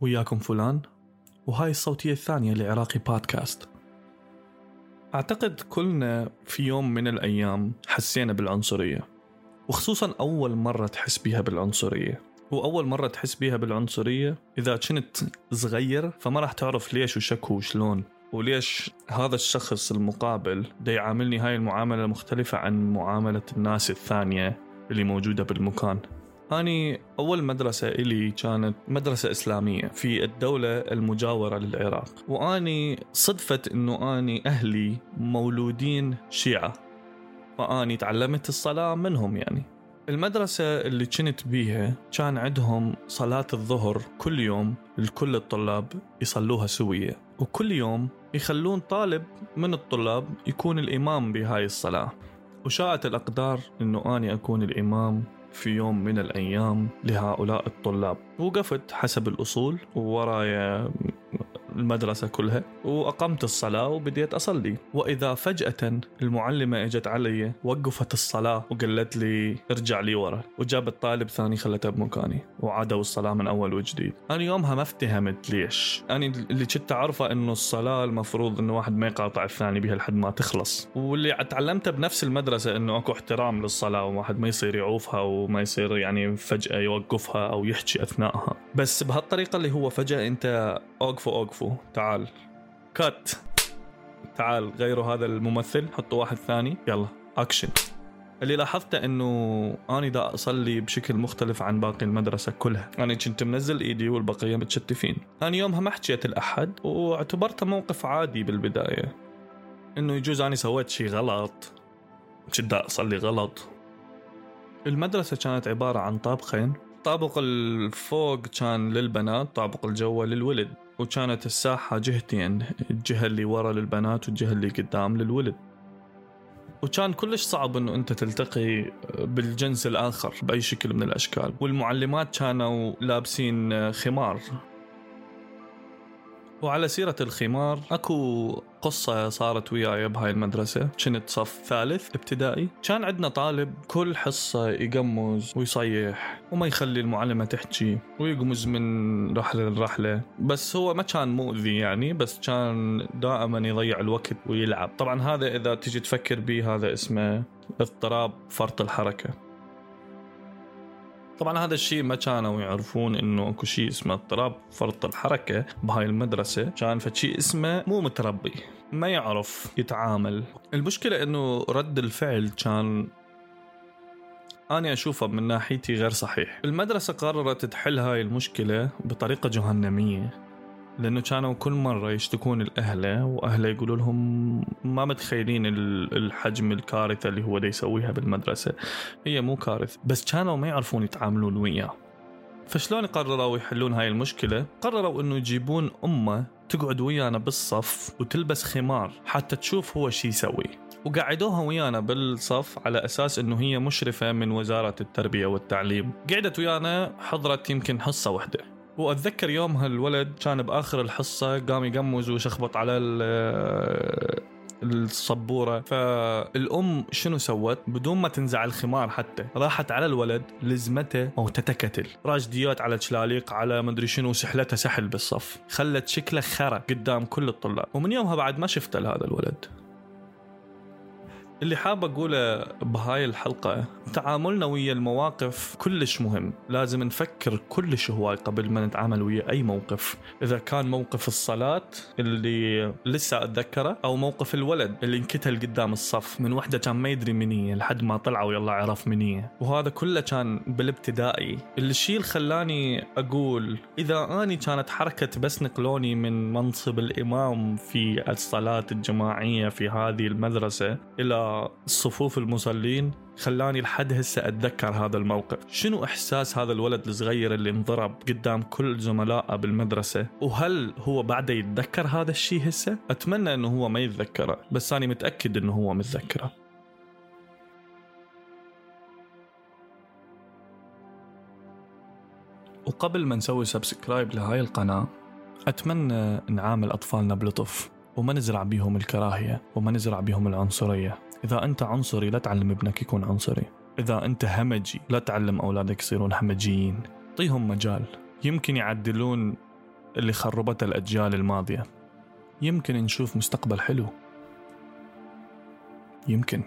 وياكم فلان وهاي الصوتية الثانية لعراقي بودكاست. أعتقد كلنا في يوم من الأيام حسينا بالعنصرية وخصوصا أول مرة تحس بيها بالعنصرية. وأول مرة تحس بيها بالعنصرية إذا كنت صغير فما راح تعرف ليش وشكو وشلون وليش هذا الشخص المقابل دا يعاملني هاي المعاملة مختلفة عن معاملة الناس الثانية اللي موجودة بالمكان. أني أول مدرسة إلي كانت مدرسة إسلامية في الدولة المجاورة للعراق. وأني صدفة أنه أني أهلي مولودين شيعة. فأني تعلمت الصلاة منهم يعني. المدرسة اللي كنت بيها كان عندهم صلاة الظهر كل يوم لكل الطلاب يصلوها سوية. وكل يوم يخلون طالب من الطلاب يكون الإمام بهاي الصلاة. وشاءت الأقدار أنه أني أكون الإمام في يوم من الأيام لهؤلاء الطلاب. وقفت حسب الأصول وورايا المدرسة كلها وأقمت الصلاة وبديت أصلي. وإذا فجأة المعلمة إجت علي وقفت الصلاة وقالت لي ارجع لي ورا. وجابت طالب ثاني خلته بمكاني وعادوا الصلاة من أول وجديد. أنا يومها ما افتهمت ليش. أنا اللي كنت أعرفه أنه الصلاة المفروض أنه واحد ما يقاطع الثاني بها لحد ما تخلص. واللي تعلمته بنفس المدرسة أنه أكو احترام للصلاة وواحد ما يصير يعوفها وما يصير يعني فجأة يوقفها أو يحكي أثناءها بس بهالطريقة اللي هو فجأة أنت أوقفوا أوقفوا تعال. cut تعال غيروا هذا الممثل حطوا واحد ثاني. يلا اكشن اللي لاحظته إنه اني دا أصلي بشكل مختلف عن باقي المدرسة كلها، أنا كنت منزل إيدي والبقية متكتفين، أنا يومها ما حكيت لأحد واعتبرته موقف عادي بالبداية. إنه يجوز اني سويت شيء غلط. كنت أصلي غلط. المدرسة كانت عبارة عن طابقين، الطابق الفوق كان للبنات، طابق الجوة للولد، وكانت الساحة جهتين الجهة اللي ورا للبنات والجهة اللي قدام للولد. وكان كلش صعب إنه أنت تلتقي بالجنس الآخر بأي شكل من الأشكال. والمعلمات كانوا لابسين خمار. وعلى سيرة الخمار أكو قصة صارت وياي بهاي المدرسة. كنت صف ثالث ابتدائي. كان عندنا طالب كل حصة يقمز ويصيح وما يخلي المعلمة تحكي ويقمز من رحلة لرحلة. بس هو ما كان مؤذي يعني بس كان دائما يضيع الوقت ويلعب. طبعا هذا إذا تجي تفكر به هذا اسمه اضطراب فرط الحركة. طبعا هذا الشيء ما كانوا يعرفون إنه أكو شيء اسمه اضطراب فرط الحركة بهاي المدرسة. كان فشيء اسمه مو متربي ما يعرف يتعامل. المشكلة إنه رد الفعل كان أنا أشوفه من ناحيتي غير صحيح. المدرسة قررت تحل هاي المشكلة بطريقة جهنمية. لأنه كانوا كل مرة يشتكون الاهله واهله يقولوا لهم ما متخيلين الحجم الكارثة اللي هو دا يسويها بالمدرسة. هي مو كارثة بس كانوا ما يعرفون يتعاملون وياه. فشلون قرروا يحلون هاي المشكلة؟ قرروا إنه يجيبون أمه تقعد ويانا بالصف وتلبس خمار حتى تشوف هو شي يسوي. وقعدوها ويانا بالصف على أساس إنه هي مشرفة من وزارة التربية والتعليم. قعدت ويانا حضرت يمكن حصة واحدة. وأتذكر يومها الولد كان بآخر الحصة قام يقمز وشخبط على الصبورة. فالأم شنو سوت؟ بدون ما تنزع الخمار حتى راحت على الولد لزمته موتته كتل. راجديات على تشلاليق على مدري شنو سحلته سحل بالصف. خلت شكله خرا قدام كل الطلاب. ومن يومها بعد ما شفته لهذا الولد. اللي حاب أقوله بهاي الحلقة تعاملنا ويا المواقف كلش مهم. لازم نفكر كلش هواي قبل ما نتعامل ويا أي موقف. إذا كان موقف الصلاة اللي لسه أتذكره أو موقف الولد اللي انكتل قدام الصف من وحدة كان ما يدري مني لحد ما طلع ويلا عرف مني. وهذا كله كان بالابتدائي. الشيء اللي خلاني أقول إذا آني كانت حركة بس نقلوني من منصب الإمام في الصلاة الجماعية في هذه المدرسة إلى صفوف المصلين خلاني لحد هسه أتذكر هذا الموقف. شنو إحساس هذا الولد الصغير اللي انضرب قدام كل زملائه بالمدرسة؟ وهل هو بعده يتذكر هذا الشيء هسه؟ أتمنى إنه هو ما يتذكره بس أنا متأكد إنه هو متذكره. وقبل ما نسوي سبسكرايب لهاي القناة أتمنى نعامل أطفالنا بلطف وما نزرع بيهم الكراهية وما نزرع بيهم العنصرية. إذا أنت عنصري لا تعلم ابنك يكون عنصري. إذا أنت همجي لا تعلم أولادك يصيرون همجيين. اعطيهم مجال. يمكن يعدلون اللي خربتها الأجيال الماضية. يمكن نشوف مستقبل حلو. يمكن.